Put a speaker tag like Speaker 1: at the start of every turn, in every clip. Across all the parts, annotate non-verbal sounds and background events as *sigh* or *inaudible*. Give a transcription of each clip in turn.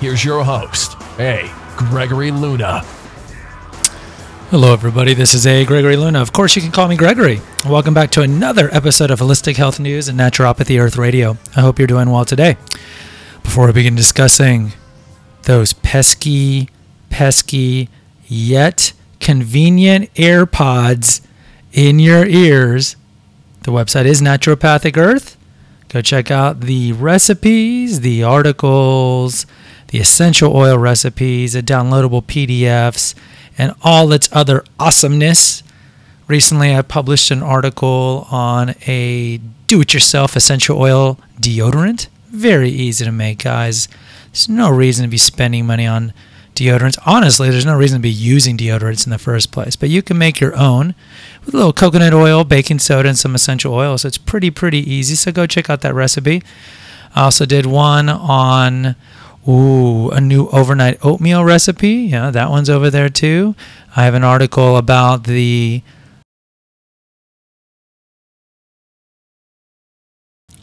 Speaker 1: Here's your host, A. Gregory Luna.
Speaker 2: Hello, everybody. This is A. Gregory Luna. Of course, you can call me Gregory. Welcome back to another episode of Holistic Health News and Naturopathy Earth Radio. I hope you're doing well today. Before we begin discussing those pesky, pesky, yet convenient AirPods in your ears, the website is Naturopathic Earth. Go check out the recipes, the articles, the essential oil recipes, the downloadable PDFs, and all its other awesomeness. Recently, I published an article on a do it yourself essential oil deodorant. Very easy to make, guys. There's no reason to be spending money on deodorants. Honestly, there's no reason to be using deodorants in the first place, but you can make your own with a little coconut oil, baking soda, and some essential oils. So it's pretty, pretty easy. So go check out that recipe. I also did one on Ooh, a new overnight oatmeal recipe. Yeah, that one's over there too. I have an article about the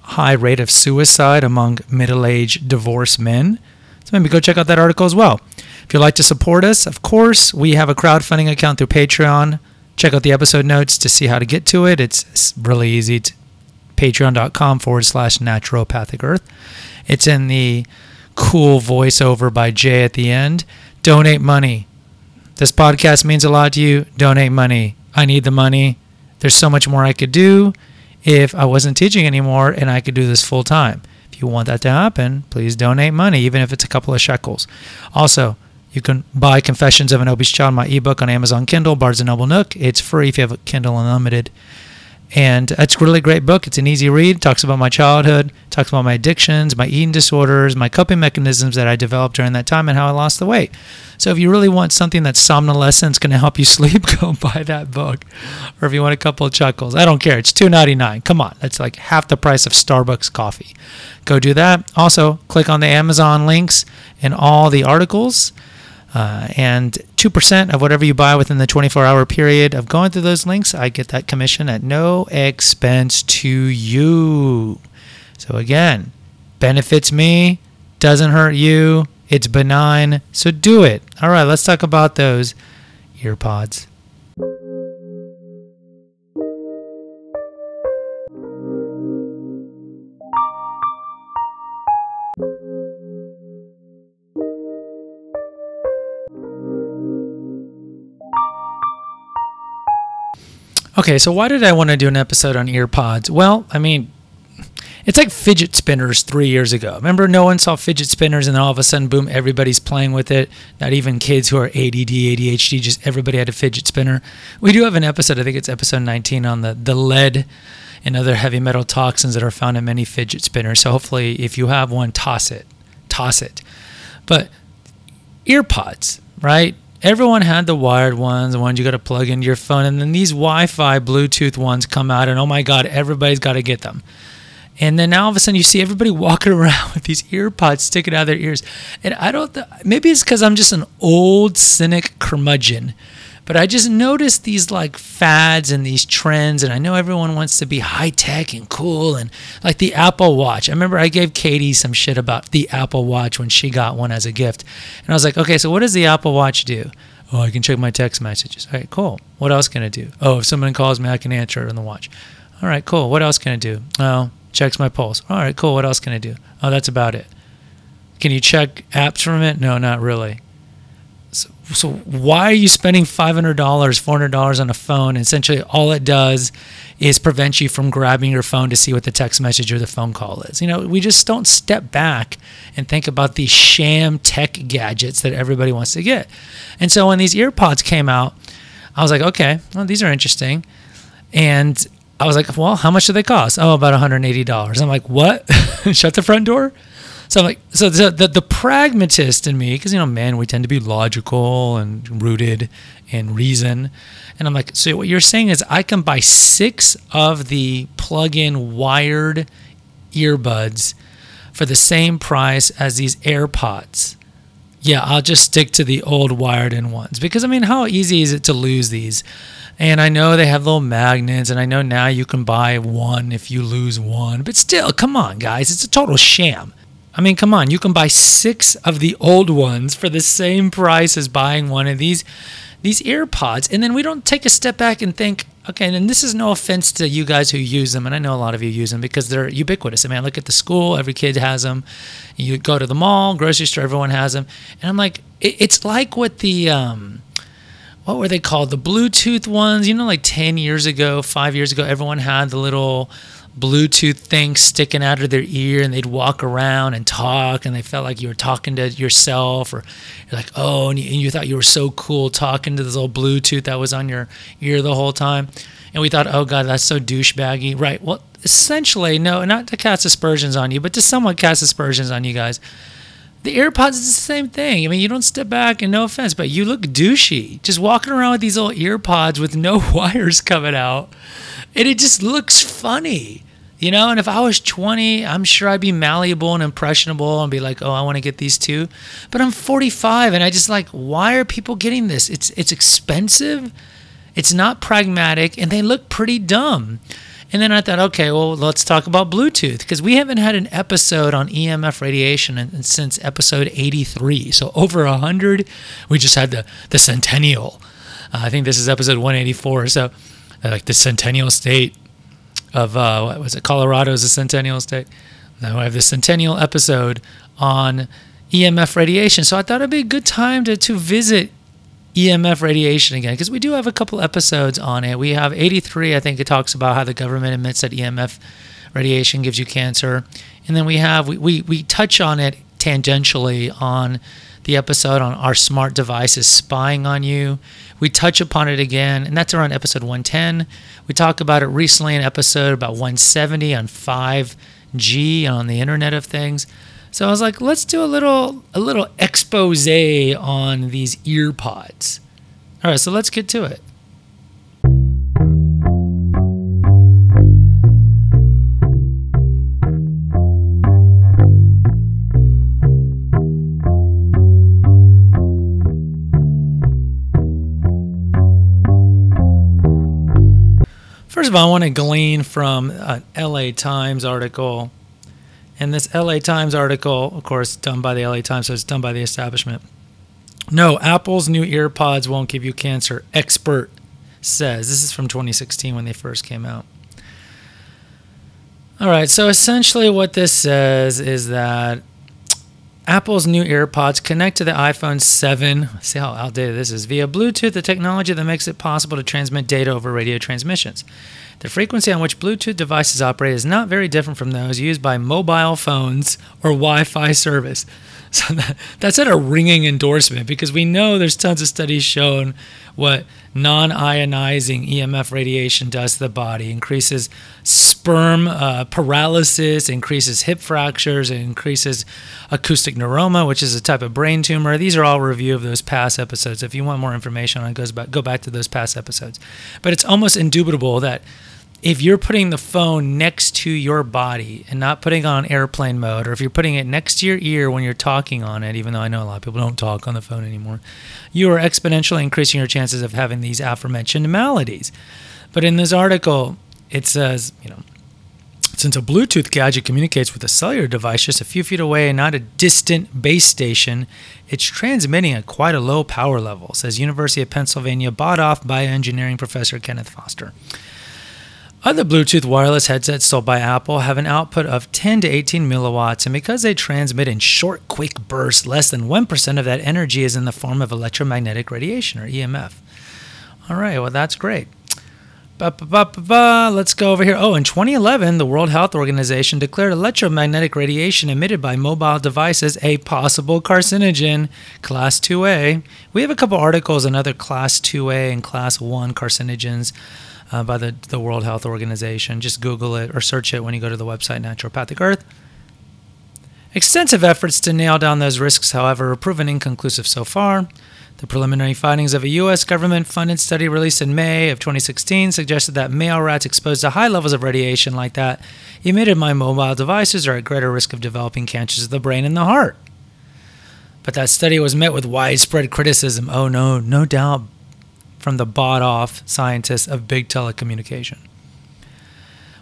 Speaker 2: high rate of suicide among middle aged divorced men. So maybe go check out that article as well. If you'd like to support us, of course, we have a crowdfunding account through Patreon. Check out the episode notes to see how to get to it. It's really easy. It's patreon.com forward slash naturopathic earth. It's in the cool voiceover by Jay at the end. Donate money. This podcast means a lot to you. Donate money. I need the money. There's so much more I could do if I wasn't teaching anymore and I could do this full time. If you want that to happen, please donate money, even if it's a couple of shekels. Also, you can buy Confessions of an Obese Child, my ebook on Amazon Kindle, Barnes & Noble Nook. It's free if you have a Kindle Unlimited. And it's a really great book. It's an easy read. It talks about my childhood, talks about my addictions, my eating disorders, my coping mechanisms that I developed during that time, and how I lost the weight. So if you really want something that's somnolescence going to help you *laughs* sleep, go buy that book. Or if you want a couple of chuckles, I don't care. It's two ninety nine. Come on, that's like half the price of Starbucks coffee. Go do that. Also, click on the Amazon links in all the articles. Uh, and 2% of whatever you buy within the 24 hour period of going through those links, I get that commission at no expense to you. So, again, benefits me, doesn't hurt you, it's benign. So, do it. All right, let's talk about those earpods. Okay, so why did I want to do an episode on earpods? Well, I mean, it's like fidget spinners three years ago. Remember, no one saw fidget spinners, and then all of a sudden, boom, everybody's playing with it. Not even kids who are ADD, ADHD, just everybody had a fidget spinner. We do have an episode, I think it's episode 19, on the, the lead and other heavy metal toxins that are found in many fidget spinners. So hopefully, if you have one, toss it. Toss it. But earpods, right? Everyone had the wired ones, the ones you got to plug into your phone, and then these Wi-Fi Bluetooth ones come out, and oh my God, everybody's got to get them. And then now all of a sudden you see everybody *laughs* walking around with these earpods sticking out of their ears, and I don't. Th- maybe it's because I'm just an old cynic curmudgeon but I just noticed these like fads and these trends, and I know everyone wants to be high tech and cool, and like the Apple Watch. I remember I gave Katie some shit about the Apple Watch when she got one as a gift, and I was like, okay, so what does the Apple Watch do? Oh, I can check my text messages. All right, cool. What else can it do? Oh, if someone calls me, I can answer it on the watch. All right, cool. What else can it do? Oh, checks my pulse. All right, cool. What else can I do? Oh, that's about it. Can you check apps from it? No, not really. So, why are you spending $500, $400 on a phone? essentially, all it does is prevent you from grabbing your phone to see what the text message or the phone call is. You know, we just don't step back and think about these sham tech gadgets that everybody wants to get. And so when these earpods came out, I was like, okay, well, these are interesting. And I was like, well, how much do they cost? Oh, about $180. I'm like, what? *laughs* Shut the front door? So like, so the the, the pragmatist in me, because you know, man, we tend to be logical and rooted in reason, and I'm like, so what you're saying is I can buy six of the plug-in wired earbuds for the same price as these AirPods. Yeah, I'll just stick to the old wired in ones because I mean, how easy is it to lose these? And I know they have little magnets, and I know now you can buy one if you lose one, but still, come on, guys, it's a total sham. I mean, come on, you can buy six of the old ones for the same price as buying one of these these earpods, and then we don't take a step back and think, okay, and this is no offense to you guys who use them, and I know a lot of you use them because they're ubiquitous. I mean, I look at the school, every kid has them. You go to the mall, grocery store, everyone has them, and I'm like, it, it's like what the um, what were they called? The Bluetooth ones. You know, like ten years ago, five years ago, everyone had the little Bluetooth thing sticking out of their ear and they'd walk around and talk and they felt like you were talking to yourself or you're like, oh, and you, and you thought you were so cool talking to this little Bluetooth that was on your ear the whole time. And we thought, oh, God, that's so douchebaggy. Right. Well, essentially, no, not to cast aspersions on you, but to somewhat cast aspersions on you guys. The AirPods is the same thing. I mean, you don't step back, and no offense, but you look douchey just walking around with these little earpods with no *laughs* wires coming out. And it just looks funny. You know, and if I was 20, I'm sure I'd be malleable and impressionable and be like, "Oh, I want to get these too." But I'm 45 and I just like, "Why are people getting this? It's it's expensive. It's not pragmatic and they look pretty dumb." And then I thought, "Okay, well, let's talk about Bluetooth because we haven't had an episode on EMF radiation since episode 83. So over a 100, we just had the the centennial. Uh, I think this is episode 184. So uh, like the centennial state of uh, what was it? Colorado's a centennial state. Now I have the centennial episode on EMF radiation. So I thought it'd be a good time to, to visit EMF radiation again because we do have a couple episodes on it. We have 83, I think it talks about how the government admits that EMF radiation gives you cancer. And then we have, we, we, we touch on it tangentially on the episode on our smart devices spying on you. We touch upon it again, and that's around episode 110. We talk about it recently in episode about 170 on 5G on the Internet of Things. So I was like, let's do a little a little expose on these ear pods. All right, so let's get to it. First of all, I want to glean from an LA Times article. And this LA Times article, of course, done by the LA Times, so it's done by the establishment. No, Apple's new earpods won't give you cancer, expert says. This is from 2016 when they first came out. All right, so essentially what this says is that Apple's new AirPods connect to the iPhone 7. See how outdated this is via Bluetooth, the technology that makes it possible to transmit data over radio transmissions. The frequency on which Bluetooth devices operate is not very different from those used by mobile phones or Wi Fi service. *laughs* So that, that's not a ringing endorsement because we know there's tons of studies showing what non ionizing EMF radiation does to the body. Increases sperm uh, paralysis, increases hip fractures, it increases acoustic neuroma, which is a type of brain tumor. These are all review of those past episodes. If you want more information on it, goes back, go back to those past episodes. But it's almost indubitable that if you're putting the phone next to your body and not putting on airplane mode, or if you're putting it next to your ear when you're talking on it, even though I know a lot of people don't talk on the phone anymore, you are exponentially increasing your chances of having these aforementioned maladies. But in this article, it says, you know, since a Bluetooth gadget communicates with a cellular device just a few feet away and not a distant base station, it's transmitting at quite a low power level, says University of Pennsylvania bought off bioengineering professor Kenneth Foster. Other Bluetooth wireless headsets sold by Apple have an output of 10 to 18 milliwatts, and because they transmit in short, quick bursts, less than 1% of that energy is in the form of electromagnetic radiation or EMF. All right, well, that's great. Ba, ba, ba, Let's go over here. Oh, in 2011, the World Health Organization declared electromagnetic radiation emitted by mobile devices a possible carcinogen, Class 2A. We have a couple articles on other Class 2A and Class 1 carcinogens uh, by the, the World Health Organization. Just Google it or search it when you go to the website Naturopathic Earth. Extensive efforts to nail down those risks, however, have proven inconclusive so far. The preliminary findings of a U.S. government funded study released in May of 2016 suggested that male rats exposed to high levels of radiation like that emitted by mobile devices are at greater risk of developing cancers of the brain and the heart. But that study was met with widespread criticism. Oh, no, no doubt from the bought off scientists of big telecommunication.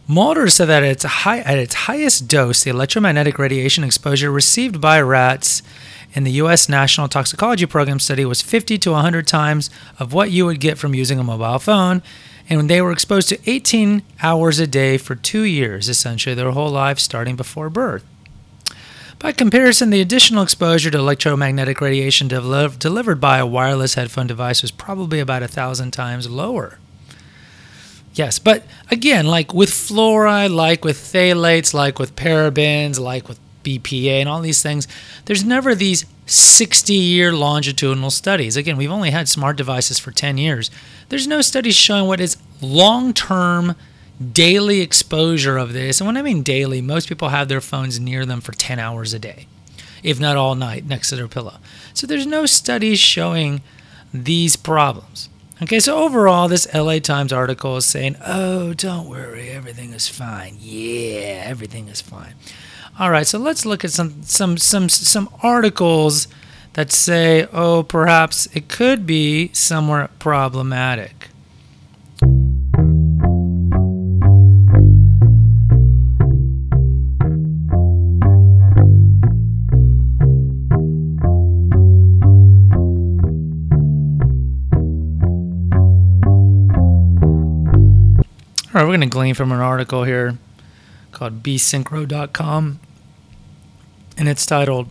Speaker 2: Moulder said that at its, high, at its highest dose, the electromagnetic radiation exposure received by rats in the U.S. National Toxicology Program study was 50 to 100 times of what you would get from using a mobile phone, and when they were exposed to 18 hours a day for two years, essentially their whole lives, starting before birth. By comparison, the additional exposure to electromagnetic radiation delivered by a wireless headphone device was probably about a thousand times lower. Yes, but again, like with fluoride, like with phthalates, like with parabens, like with BPA and all these things, there's never these 60 year longitudinal studies. Again, we've only had smart devices for 10 years. There's no studies showing what is long term daily exposure of this. And when I mean daily, most people have their phones near them for 10 hours a day, if not all night next to their pillow. So there's no studies showing these problems. Okay, so overall, this LA Times article is saying, oh, don't worry, everything is fine. Yeah, everything is fine. All right, so let's look at some some some some articles that say, oh, perhaps it could be somewhat problematic. All right, we're going to glean from an article here called bsynchro.com, and it's titled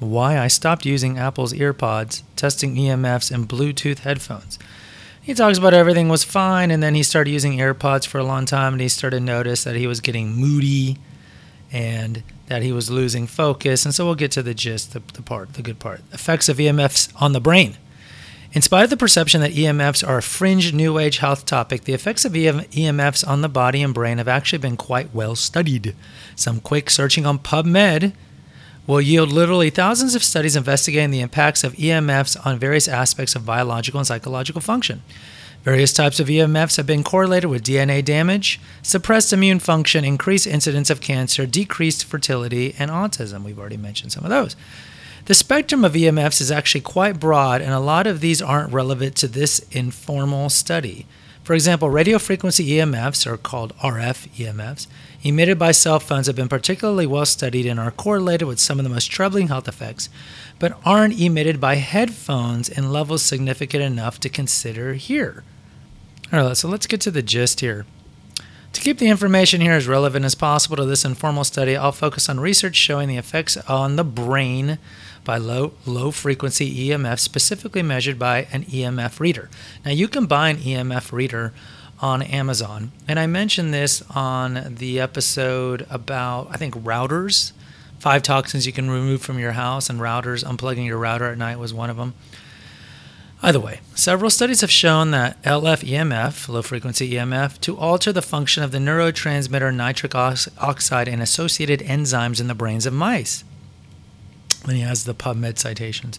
Speaker 2: Why I Stopped Using Apple's EarPods, Testing EMFs and Bluetooth Headphones. He talks about everything was fine, and then he started using AirPods for a long time, and he started to notice that he was getting moody and that he was losing focus. And so we'll get to the gist, the, the part, the good part. Effects of EMFs on the brain. In spite of the perception that EMFs are a fringe New Age health topic, the effects of EMFs on the body and brain have actually been quite well studied. Some quick searching on PubMed will yield literally thousands of studies investigating the impacts of EMFs on various aspects of biological and psychological function. Various types of EMFs have been correlated with DNA damage, suppressed immune function, increased incidence of cancer, decreased fertility, and autism. We've already mentioned some of those. The spectrum of EMFs is actually quite broad, and a lot of these aren't relevant to this informal study. For example, radio frequency EMFs, or called RF EMFs, emitted by cell phones have been particularly well studied and are correlated with some of the most troubling health effects, but aren't emitted by headphones in levels significant enough to consider here. All right, so let's get to the gist here. To keep the information here as relevant as possible to this informal study, I'll focus on research showing the effects on the brain by low low frequency EMF specifically measured by an EMF reader. Now you can buy an EMF reader on Amazon. And I mentioned this on the episode about I think routers, five toxins you can remove from your house and routers, unplugging your router at night was one of them. Either way, several studies have shown that LF EMF, low frequency EMF, to alter the function of the neurotransmitter nitric oxide and associated enzymes in the brains of mice. Then he has the PubMed citations.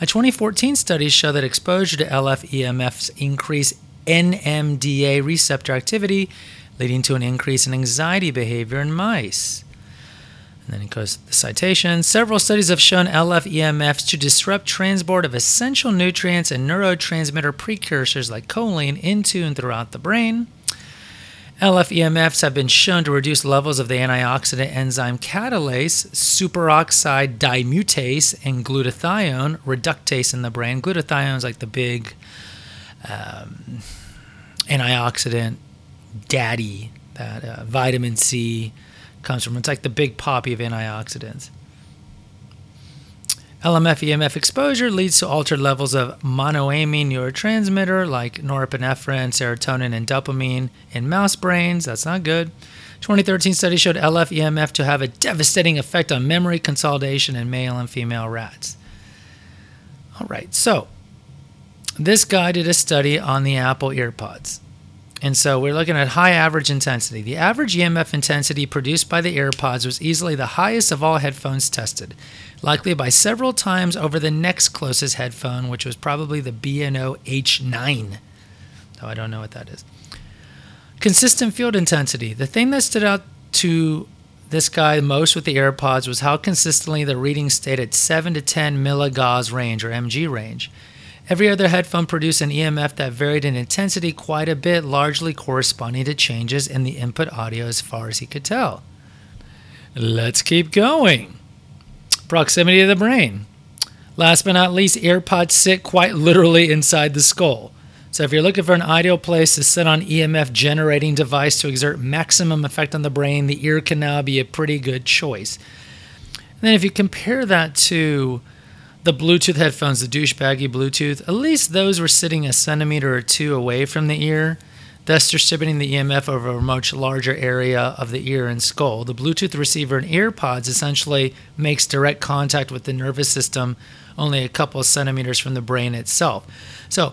Speaker 2: A 2014 study show that exposure to LF EMFs increase NMDA receptor activity, leading to an increase in anxiety behavior in mice. And then he goes the citation. Several studies have shown LF EMFs to disrupt transport of essential nutrients and neurotransmitter precursors like choline into and throughout the brain. LFEMFs have been shown to reduce levels of the antioxidant enzyme catalase, superoxide dismutase, and glutathione reductase in the brain. Glutathione is like the big um, antioxidant daddy that uh, vitamin C comes from. It's like the big poppy of antioxidants. LMF EMF exposure leads to altered levels of monoamine neurotransmitter like norepinephrine, serotonin, and dopamine in mouse brains. That's not good. 2013 study showed LF EMF to have a devastating effect on memory consolidation in male and female rats. All right, so this guy did a study on the Apple EarPods. And so we're looking at high average intensity. The average EMF intensity produced by the AirPods was easily the highest of all headphones tested, likely by several times over the next closest headphone, which was probably the B&O H9. Though I don't know what that is. Consistent field intensity. The thing that stood out to this guy most with the AirPods was how consistently the reading stayed at 7 to 10 milligauss range or mg range. Every other headphone produced an EMF that varied in intensity quite a bit, largely corresponding to changes in the input audio as far as he could tell. Let's keep going. Proximity to the brain. Last but not least, AirPods sit quite literally inside the skull. So if you're looking for an ideal place to sit on EMF generating device to exert maximum effect on the brain, the ear canal be a pretty good choice. And then if you compare that to the Bluetooth headphones, the douchebaggy Bluetooth, at least those were sitting a centimeter or two away from the ear, thus distributing the EMF over a much larger area of the ear and skull. The Bluetooth receiver in earpods essentially makes direct contact with the nervous system only a couple centimeters from the brain itself. So,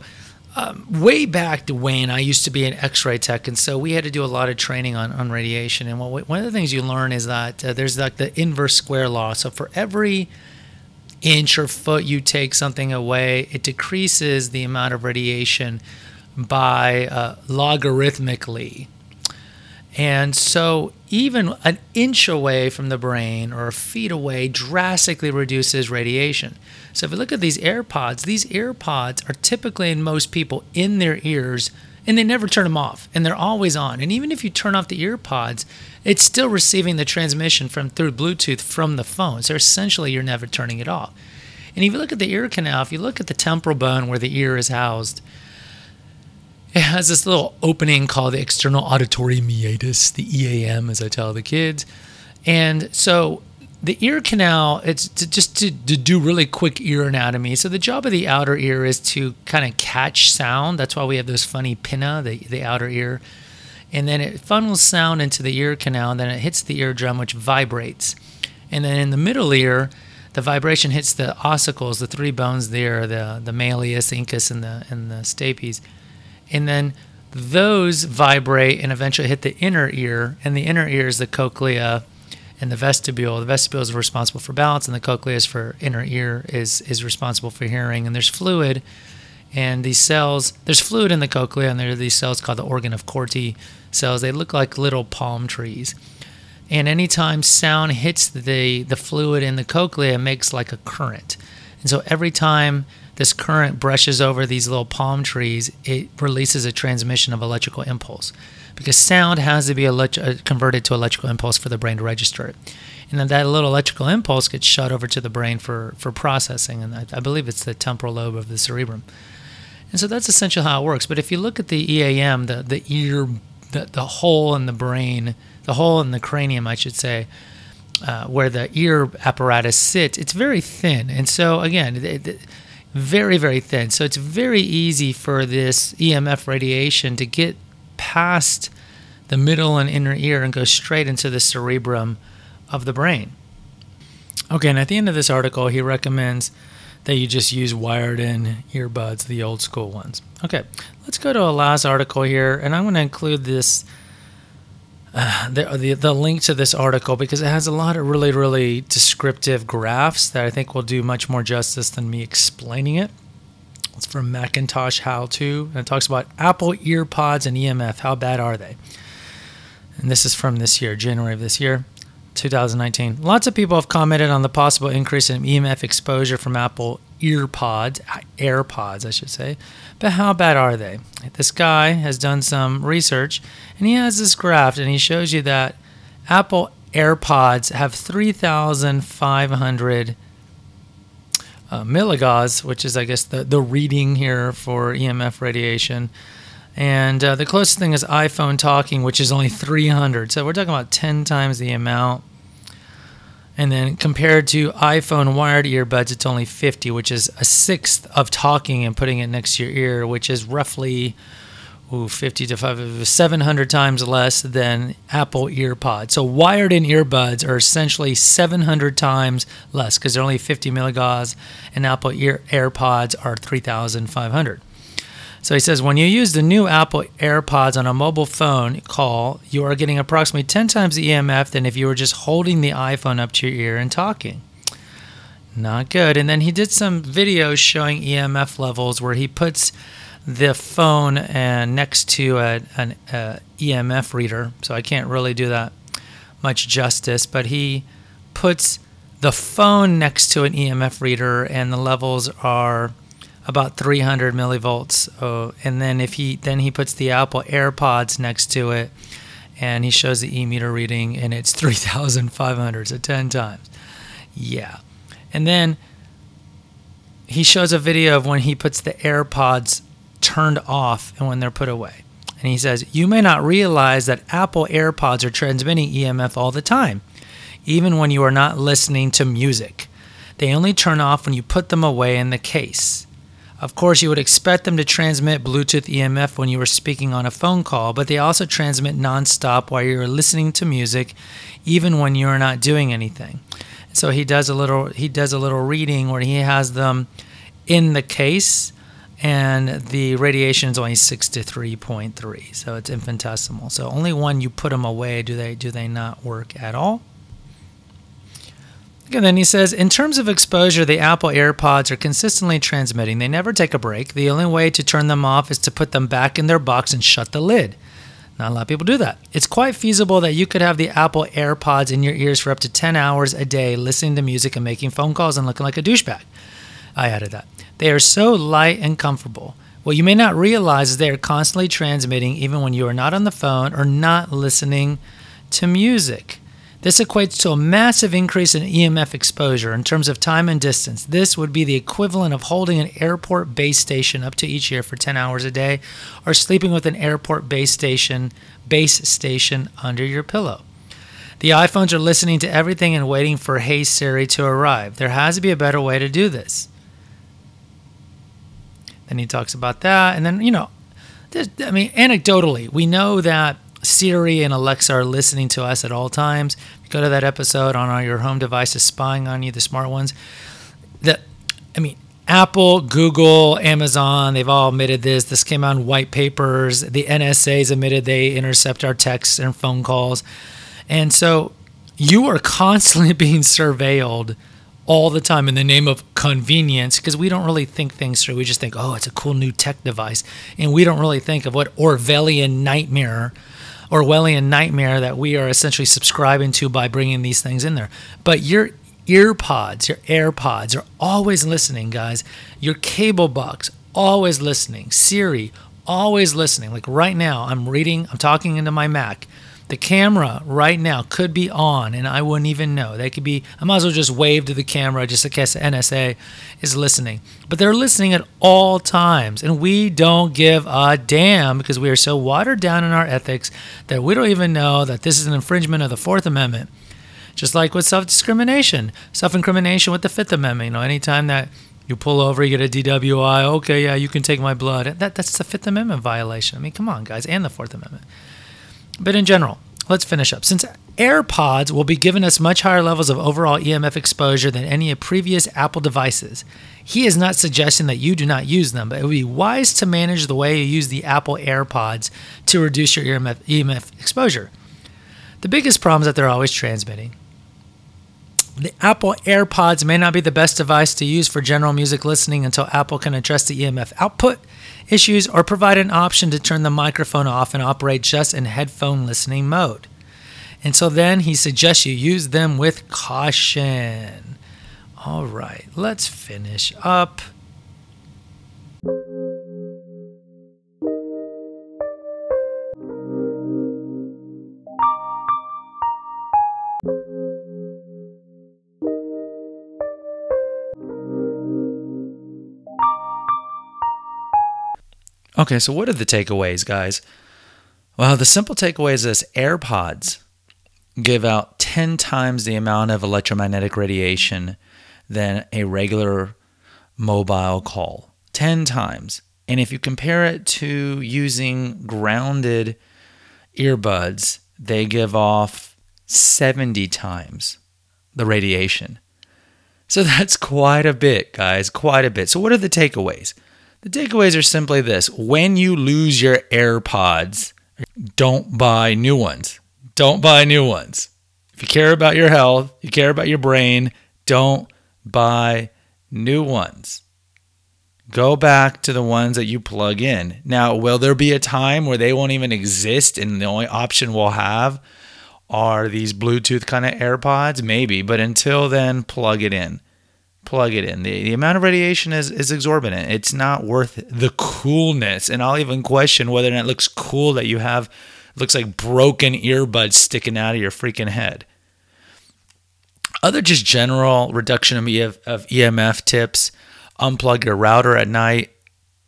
Speaker 2: um, way back to Wayne, I used to be an X-ray tech, and so we had to do a lot of training on, on radiation. And what, one of the things you learn is that uh, there's like the inverse square law. So for every inch or foot you take something away, it decreases the amount of radiation by uh, logarithmically. And so, even an inch away from the brain or a feet away drastically reduces radiation. So, if you look at these AirPods, these AirPods are typically in most people in their ears and they never turn them off and they're always on. And even if you turn off the AirPods, it's still receiving the transmission from through Bluetooth from the phone. So essentially, you're never turning it off. And if you look at the ear canal, if you look at the temporal bone where the ear is housed, it has this little opening called the external auditory meatus, the EAM, as I tell the kids. And so the ear canal, it's to, just to, to do really quick ear anatomy. So the job of the outer ear is to kind of catch sound. That's why we have those funny pinna, the, the outer ear and then it funnels sound into the ear canal, and then it hits the eardrum, which vibrates. And then in the middle ear, the vibration hits the ossicles, the three bones there, the the malleus, incus, and the and the stapes, and then those vibrate and eventually hit the inner ear, and the inner ear is the cochlea and the vestibule. The vestibule is responsible for balance, and the cochlea is for inner ear is is responsible for hearing. And there's fluid, and these cells. There's fluid in the cochlea, and there are these cells called the organ of Corti cells. They look like little palm trees. And anytime sound hits the, the fluid in the cochlea, it makes like a current. And so every time this current brushes over these little palm trees, it releases a transmission of electrical impulse. Because sound has to be elect- uh, converted to electrical impulse for the brain to register it. And then that little electrical impulse gets shot over to the brain for, for processing. And I, I believe it's the temporal lobe of the cerebrum. And so that's essentially how it works. But if you look at the EAM, the, the ear the, the hole in the brain, the hole in the cranium, I should say, uh, where the ear apparatus sits, it's very thin. And so, again, it, it, very, very thin. So it's very easy for this EMF radiation to get past the middle and inner ear and go straight into the cerebrum of the brain. Okay, and at the end of this article, he recommends that you just use wired in earbuds, the old school ones. Okay, let's go to a last article here, and I'm going to include this. Uh, the, the, the link to this article because it has a lot of really really descriptive graphs that I think will do much more justice than me explaining it. It's from Macintosh How To, and it talks about Apple EarPods and EMF. How bad are they? And this is from this year, January of this year. 2019. Lots of people have commented on the possible increase in EMF exposure from Apple EarPods, AirPods, I should say. But how bad are they? This guy has done some research and he has this graph and he shows you that Apple AirPods have 3,500 uh, milligauss, which is, I guess, the, the reading here for EMF radiation. And uh, the closest thing is iPhone talking, which is only 300. So we're talking about 10 times the amount. And then compared to iPhone wired earbuds, it's only 50, which is a sixth of talking and putting it next to your ear, which is roughly ooh, 50 to 5, 700 times less than Apple EarPods. So wired in earbuds are essentially 700 times less because they're only 50 milligauss, and Apple ear, AirPods are 3,500. So he says when you use the new Apple AirPods on a mobile phone call, you are getting approximately 10 times the EMF than if you were just holding the iPhone up to your ear and talking. Not good. And then he did some videos showing EMF levels where he puts the phone and next to a, an a EMF reader. So I can't really do that much justice, but he puts the phone next to an EMF reader and the levels are about 300 millivolts. Oh, and then if he then he puts the Apple AirPods next to it, and he shows the e meter reading, and it's *laughs* 3,500, so 10 times. Yeah, and then he shows a video of when he puts the AirPods turned off and when they're put away. And he says, You may not realize that Apple AirPods are transmitting EMF all the time, even when you are not listening to music. They only turn off when you put them away in the case. Of course, you would expect them to transmit Bluetooth EMF when you are speaking on a phone call, but they also transmit nonstop while you're listening to music, even when you are not doing anything. So he does a little he does a little reading where he has them in the case, and the radiation is only six to three point three, so it's infinitesimal. So only when you put them away do they do they not work at all. And then he says, in terms of exposure, the Apple AirPods are consistently transmitting. They never take a break. The only way to turn them off is to put them back in their box and shut the lid. Not a lot of people do that. It's quite feasible that you could have the Apple AirPods in your ears for up to 10 hours a day, listening to music and making phone calls and looking like a douchebag. I added that. They are so light and comfortable. What you may not realize is they are constantly transmitting even when you are not on the phone or not listening to music. This equates to a massive increase in EMF exposure in terms of time and distance. This would be the equivalent of holding an AirPort base station up to each ear for 10 hours a day or sleeping with an AirPort base station base station under your pillow. The iPhones are listening to everything and waiting for Hey Siri to arrive. There has to be a better way to do this. Then he talks about that and then, you know, I mean anecdotally, we know that Siri and Alexa are listening to us at all times. Go to that episode on your home devices spying on you, the smart ones. The, I mean, Apple, Google, Amazon, they've all admitted this. This came out in white papers. The NSA's admitted they intercept our texts and phone calls. And so you are constantly *laughs* being surveilled all the time in the name of convenience because we don't really think things through. We just think, oh, it's a cool new tech device. And we don't really think of what Orwellian nightmare Orwellian nightmare that we are essentially subscribing to by bringing these things in there. But your earpods, your AirPods are always listening, guys. Your cable box, always listening. Siri, always listening. Like right now, I'm reading, I'm talking into my Mac. The camera right now could be on and I wouldn't even know. They could be, I might as well just wave to the camera just in case the NSA is listening. But they're listening at all times and we don't give a damn because we are so watered down in our ethics that we don't even know that this is an infringement of the Fourth Amendment. Just like with self discrimination, self incrimination with the Fifth Amendment. You know, anytime that you pull over, you get a DWI, okay, yeah, you can take my blood. That, that's the Fifth Amendment violation. I mean, come on, guys, and the Fourth Amendment. But in general, let's finish up. Since AirPods will be giving us much higher levels of overall EMF exposure than any previous Apple devices, he is not suggesting that you do not use them, but it would be wise to manage the way you use the Apple AirPods to reduce your EMF, EMF exposure. The biggest problem is that they're always transmitting. The Apple AirPods may not be the best device to use for general music listening until Apple can address the EMF output issues or provide an option to turn the microphone off and operate just in headphone listening mode. So then he suggests you use them with caution. All right, let's finish up. Okay, so what are the takeaways, guys? Well, the simple takeaway is this AirPods give out 10 times the amount of electromagnetic radiation than a regular mobile call. 10 times. And if you compare it to using grounded earbuds, they give off 70 times the radiation. So *laughs* that's quite a bit, guys, quite a bit. So, what are the takeaways? The takeaways are simply this when you lose your AirPods, don't buy new ones. Don't buy new ones. If you care about your health, you care about your brain, don't buy new ones. Go back to the ones that you plug in. Now, will there be a time where they won't even exist and the only option we'll have are these Bluetooth kind of AirPods? Maybe, but until then, plug it in. Plug it in. The, the amount of radiation is, is exorbitant. It's not worth the coolness. And I'll even question whether or not it looks cool that you have looks like broken earbuds sticking out of your freaking head. Other just general reduction of EMF tips unplug your router at night.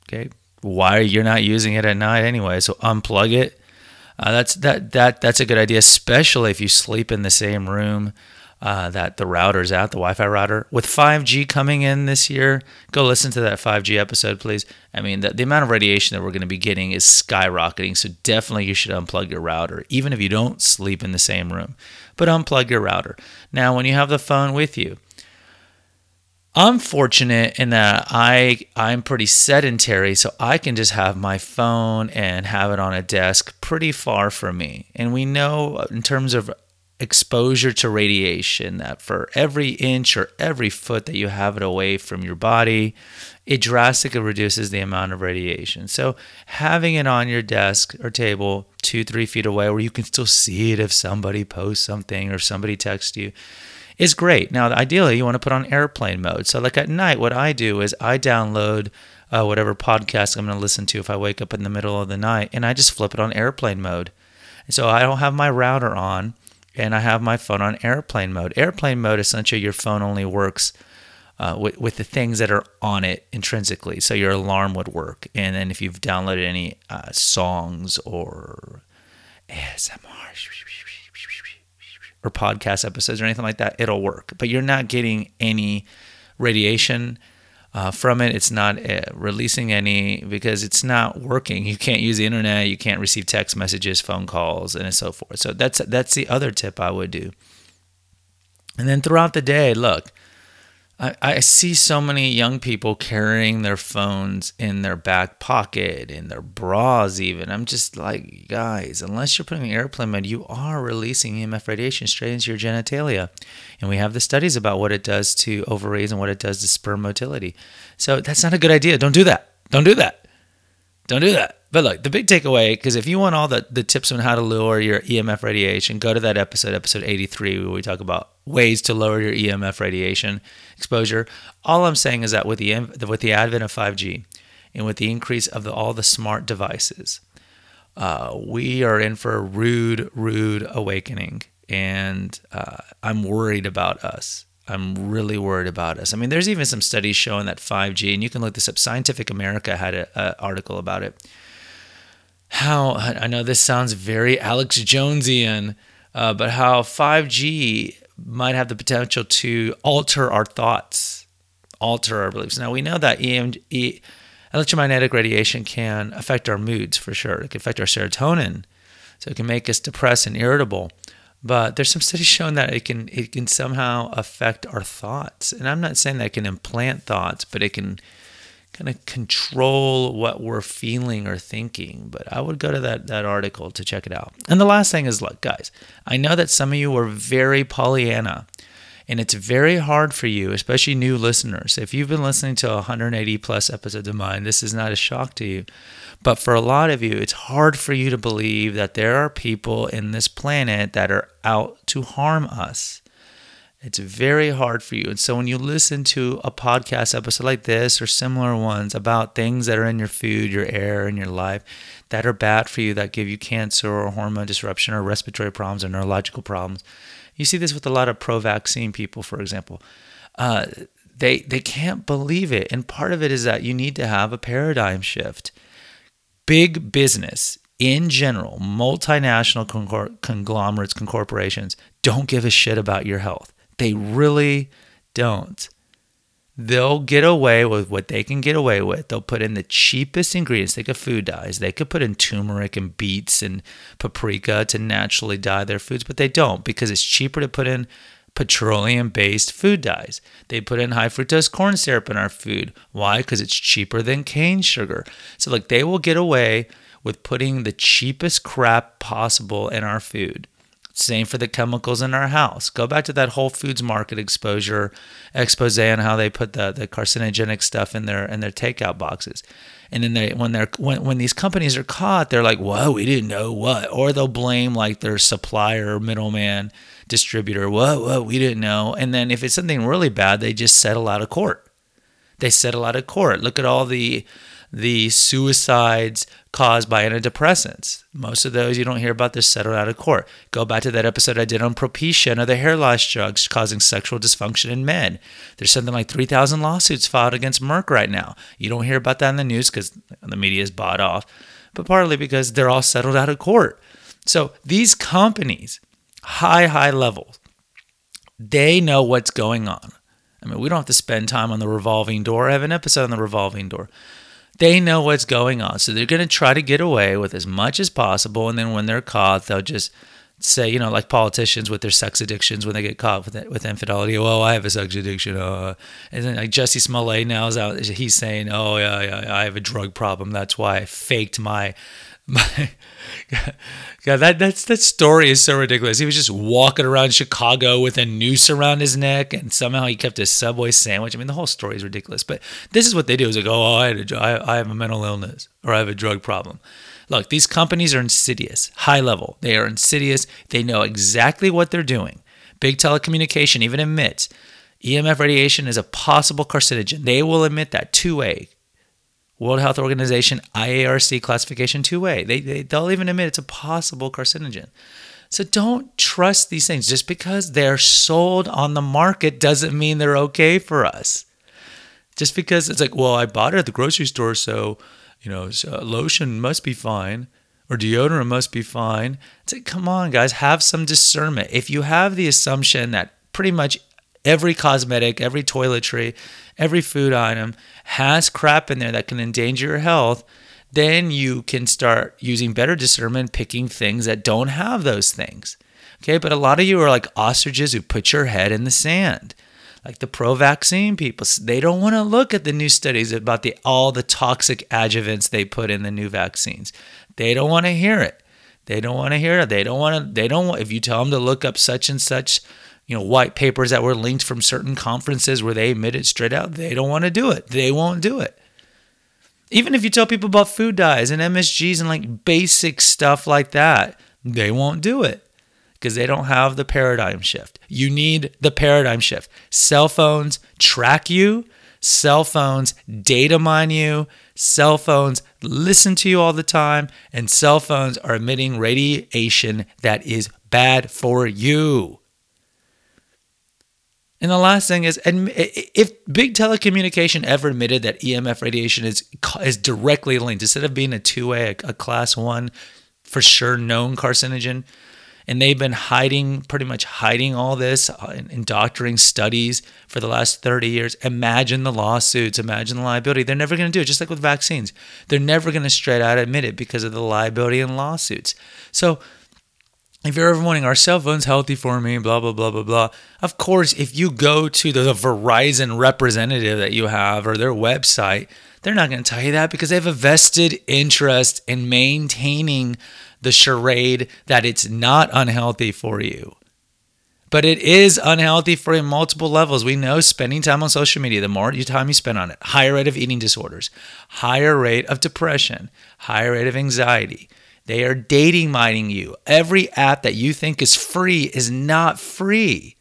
Speaker 2: Okay, why you're not using it at night anyway? So unplug it. Uh, that's that that that's a good idea, especially if you sleep in the same room uh, that the router's out, the Wi-Fi router. With 5G coming in this year, go listen to that 5G episode, please. I mean, the, the amount of radiation that we're going to be getting is skyrocketing. So definitely, you should unplug your router, even if you don't sleep in the same room. But unplug your router. Now, when you have the phone with you, I'm fortunate in that I I'm pretty sedentary, so I can just have my phone and have it on a desk pretty far from me. And we know in terms of exposure to radiation that for every inch or every foot that you have it away from your body, it drastically reduces the amount of radiation. So having it on your desk or table two, three feet away where you can still see it if somebody posts something or somebody texts you is great. Now, ideally, you want to put on airplane mode. So, like at night, what I do is I download uh, whatever podcast I'm going to listen to if I wake up in the middle of the night, and I just flip it on airplane mode. So I don't have my router on, and I have my phone on airplane mode. Airplane mode essentially your phone only works uh, with, with the things that are on it intrinsically. So your alarm would work, and then if you've downloaded any uh, songs or ASMR or podcast episodes or anything like that, it'll work. But you're not getting any radiation uh, from it. It's not uh, releasing any because it's not working. You can't use the internet. You can't receive text messages, phone calls, and so forth. So that's that's the other tip I would do. And then throughout the day, look, I, I see so many young people carrying their phones in their back pocket, in their bras, even. I'm just like, guys, unless you're putting airplane mode, you are releasing EMF radiation straight into your genitalia. And we have the studies about what it does to ovaries and what it does to sperm motility. So that's not a good idea. Don't do that. Don't do that. Don't do that. But look, the big takeaway, because if you want all the, the tips on how to lower your EMF radiation, go to that episode, episode 83, where we talk about ways to lower your EMF radiation exposure. All I'm saying is that with the with the advent of 5G and with the increase of the, all the smart devices, uh, we are in for a rude, rude awakening, and uh, I'm worried about us. I'm really worried about us. I mean, there's even some studies showing that 5G, and you can look this up. Scientific America had an article about it how I know this sounds very Alex Jonesian, uh, but how 5G might have the potential to alter our thoughts, alter our beliefs. Now we know that EM, e, electromagnetic radiation can affect our moods for sure. It can affect our serotonin, so it can make us depressed and irritable. But there's some studies showing that it can it can somehow affect our thoughts. And I'm not saying that it can implant thoughts, but it can kind of control what we're feeling or thinking. But I would go to that, that article to check it out. And the last thing is look, guys, I know that some of you are very Pollyanna. And it's very hard for you, especially new listeners. If you've been listening to 180 plus episodes of mine, this is not a shock to you. But for a lot of you, it's hard for you to believe that there are people in this planet that are out to harm us. It's very hard for you. And so when you listen to a podcast episode like this or similar ones about things that are in your food, your air, and your life that are bad for you, that give you cancer or hormone disruption or respiratory problems or neurological problems, you see this with a lot of pro vaccine people, for example. Uh, they, they can't believe it. And part of it is that you need to have a paradigm shift. Big business in general, multinational conglomerates, corporations, don't give a shit about your health. They really don't. They'll get away with what they can get away with. They'll put in the cheapest ingredients. They could food dyes. They could put in turmeric and beets and paprika to naturally dye their foods, but they don't because it's cheaper to put in petroleum based food dyes. They put in high fructose corn syrup in our food. Why? Because it's cheaper than cane sugar. So, like, they will get away with putting the cheapest crap possible in our food. Same for the chemicals in our house. Go back to that Whole Foods market exposure expose on how they put the, the carcinogenic stuff in their in their takeout boxes. And then they when they're when, when these companies are caught, they're like, "Whoa, we didn't know what," or they'll blame like their supplier, middleman, distributor. Whoa, whoa, we didn't know. And then if it's something really bad, they just settle out of court. They settle out of court. Look at all the the suicides caused by antidepressants. Most of those you don't hear about, they're settled out of court. Go back to that episode I did on Propecia and other hair loss drugs causing sexual dysfunction in men. There's something like 3,000 lawsuits filed against Merck right now. You don't hear about that in the news because the media is bought off, but partly because they're all settled out of court. So these companies, high, high levels, they know what's going on. I mean, we don't have to spend time on the revolving door. I have an episode on the revolving door they know what's going on. So they're going to try to get away with as much as possible. And then when they're caught, they'll just say, you know, like politicians with their sex addictions when they get caught with with infidelity. Oh, I have a sex addiction. Uh, and then like Jussie Smollett now is out. He's saying, oh yeah, yeah, I have a drug problem. That's why I faked my *laughs* my God, that that's that story is so ridiculous. He was just walking around Chicago with a noose around his neck, and somehow he kept his Subway sandwich. I mean, the whole story is ridiculous. But this is what they do: is like, oh, I, had a, have a mental illness or I have a drug problem. Look, these companies are insidious, high level. They are insidious. They know exactly what they're doing. Big telecommunication even admits EMF radiation is a possible carcinogen. They will admit that 2A. World Health Organization IARC classification 2A. They, they, they'll even admit it's a possible carcinogen. So don't trust these things. Just because they're sold on the market doesn't mean they're okay for us. Just because it's like, well, I bought it at the grocery store, so, you know, so lotion must be fine or deodorant must be fine. It's like, come on, guys, have some discernment. If you have the assumption that pretty much every cosmetic, every toiletry, every food item has crap in there that can endanger your health, then you can start using better discernment, picking things that don't have those things. Okay, but a lot of you are like ostriches who put your head in the sand. Like the pro vaccine people, they don't want to look at the new studies about the all the toxic adjuvants they put in the new vaccines. They don't want to hear it. They don't want to hear it. They don't want to. They don't. If you tell them to look up such and such you know, white papers that were linked from certain conferences where they admit it straight out. They don't want to do it. They won't do it. Even if you tell people about food dyes and MSGs and like basic stuff like that, they won't do it because they don't have the paradigm shift. You need the paradigm shift. Cell phones track you, cell phones data mine you, cell phones listen to you all the time, and cell phones are emitting radiation that is bad for you. And the last thing is, if big telecommunication ever admitted that EMF radiation is is directly linked, instead of being a two A, a class one, for sure known carcinogen, and they've been hiding, pretty much hiding all this and uh, doctoring studies for the last 30 years. Imagine the lawsuits, imagine the liability. They're never going to do it, just like with vaccines. They're never going to straight out admit it because of the liability and lawsuits. So if you're ever wondering, are cell phones healthy for me? Blah, blah, blah, blah, blah. Of course, if you go to the Verizon representative that you have or their website, they're not going to tell you that because they have a vested interest in maintaining the charade that it's not unhealthy for you. But it is unhealthy for you multiple levels. We know spending time on social media, the more time you spend on it, higher rate of eating disorders, higher rate of depression, higher rate of anxiety they are dating mining you. Every app that you think is free is not free.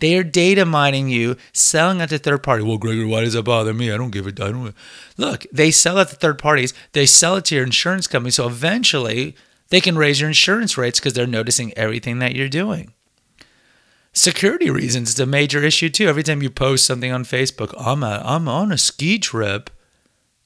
Speaker 2: They are data mining you, selling it to third party. Well, Gregory, why does that bother me? I don't give. I don't. Look, they sell it to third parties. They sell it to your insurance company. So eventually, they can raise your insurance rates because they're noticing everything that you're doing. Security reasons is a major issue too. Every time you post something on Facebook, I'm a, I'm on a ski trip.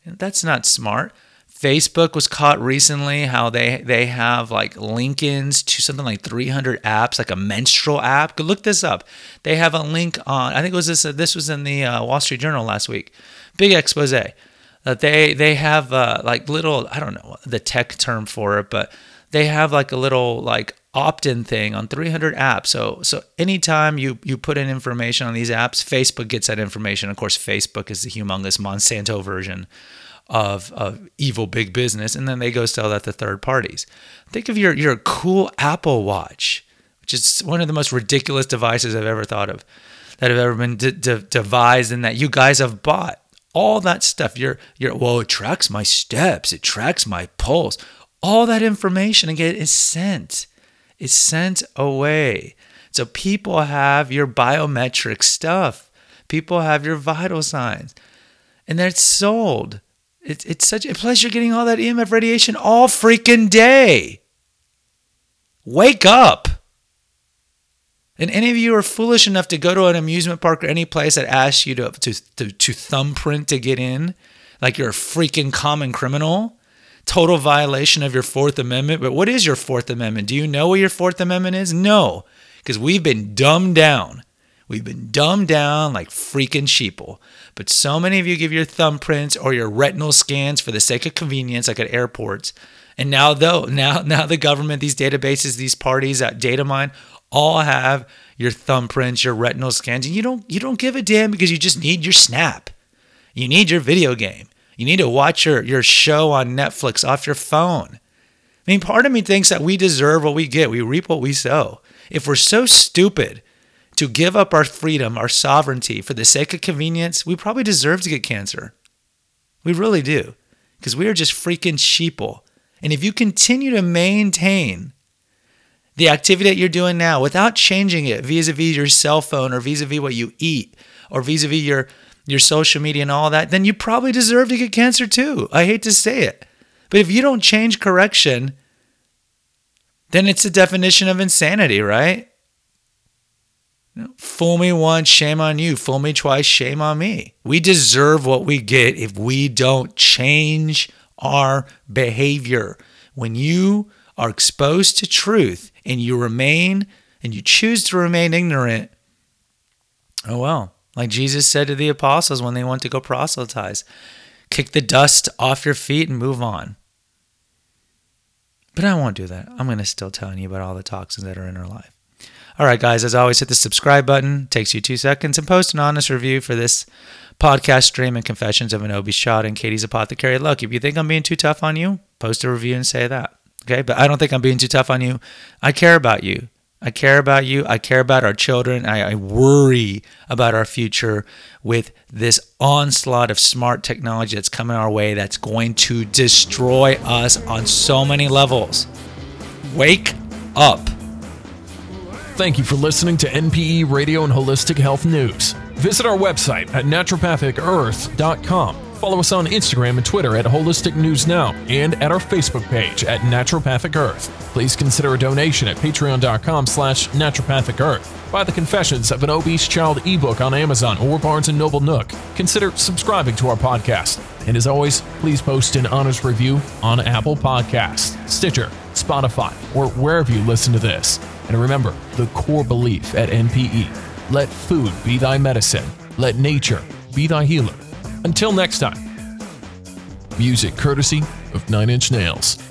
Speaker 2: That's not smart. Facebook was caught recently how they they have like link-ins to something like 300 apps, like a menstrual app. Go look this up. They have a link on. I think it was this. This was in the uh, Wall Street Journal last week. Big expose that they they have uh, like little. I don't know the tech term for it, but they have like a little like opt-in thing on 300 apps. So so anytime you you put in information on these apps, Facebook gets that information. Of course, Facebook is the humongous Monsanto version of, of evil big business, and then they go sell that to third parties. Think of your your cool Apple Watch, which is one of the most ridiculous devices I've ever thought of, that have ever been de- de- devised, and that you guys have bought. All that stuff. You're you're well, it tracks my steps, it tracks my pulse. All that information again is sent. Is sent away. So people have your biometric stuff. People have your vital signs. And they're sold it's it's such a pleasure getting all that EMF radiation all freaking day. Wake up. And any of you are foolish enough to go to an amusement park or any place that asks you to, to, to, to thumbprint to get in, like you're a freaking common criminal, total violation of your Fourth Amendment. But what is your Fourth Amendment? Do you know what your Fourth Amendment is? No, because we've been dumbed down. We've been dumbed down like freaking sheeple. But so many of you give your thumbprints or your retinal scans for the sake of convenience, like at airports. And now, though, now, now the government, these databases, these parties at data mine, all have your thumbprints, your retinal scans, and you don't you don't give a damn because you just need your snap. You need your video game. You need to watch your, your show on Netflix off your phone. I mean, part of me thinks that we deserve what we get. We reap what we sow. If we're so stupid to give up our freedom, our sovereignty for the sake of convenience, we probably deserve to get cancer. We really do, because we are just freaking sheeple. And if you continue to maintain the activity that you're doing now without changing it vis-a-vis your cell phone or vis-a-vis what you eat or vis-a-vis your your social media and all that, then you probably deserve to get cancer too. I hate to say it. But if you don't change correction, then it's a definition of insanity, right? Fool me once, shame on you. Fool me twice, shame on me. We deserve what we get if we don't change our behavior. When you are exposed to truth and you remain and you choose to remain ignorant, oh well, like Jesus said to the apostles when they went to go proselytize, kick the dust off your feet and move on. But I won't do that. I'm going to still tell you about all the toxins that are in our life. All right, guys, as always, hit the subscribe button. It takes you two seconds and post an honest review for this podcast stream and Confessions of an Obese Child and Katie's Apothecary. Look, if you think I'm being too tough on you, post a review and say that. Okay, but I don't think I'm being too tough on you. I care about you. I care about you. I care about our children. I, I, worry about our future with this onslaught of smart technology that's coming our way that's going to destroy us on so many levels. Wake up.
Speaker 1: Thank you for listening to NPE Radio and Holistic Health News. Visit our website at naturopathicearth.com. Follow us on Instagram and Twitter at Holistic News Now and at our Facebook page at Naturopathic Earth. Please consider a donation at patreon.com slash naturopathic earth. Buy the Confessions of an Obese Child ebook on Amazon or Barnes & Noble Nook. Consider subscribing to our podcast. And as always, please post an honest review on Apple Podcasts, Stitcher, Spotify, or wherever you listen to this. And remember the core belief at NPE let food be thy medicine, let nature be thy healer. Until next time, music courtesy of Nine Inch Nails.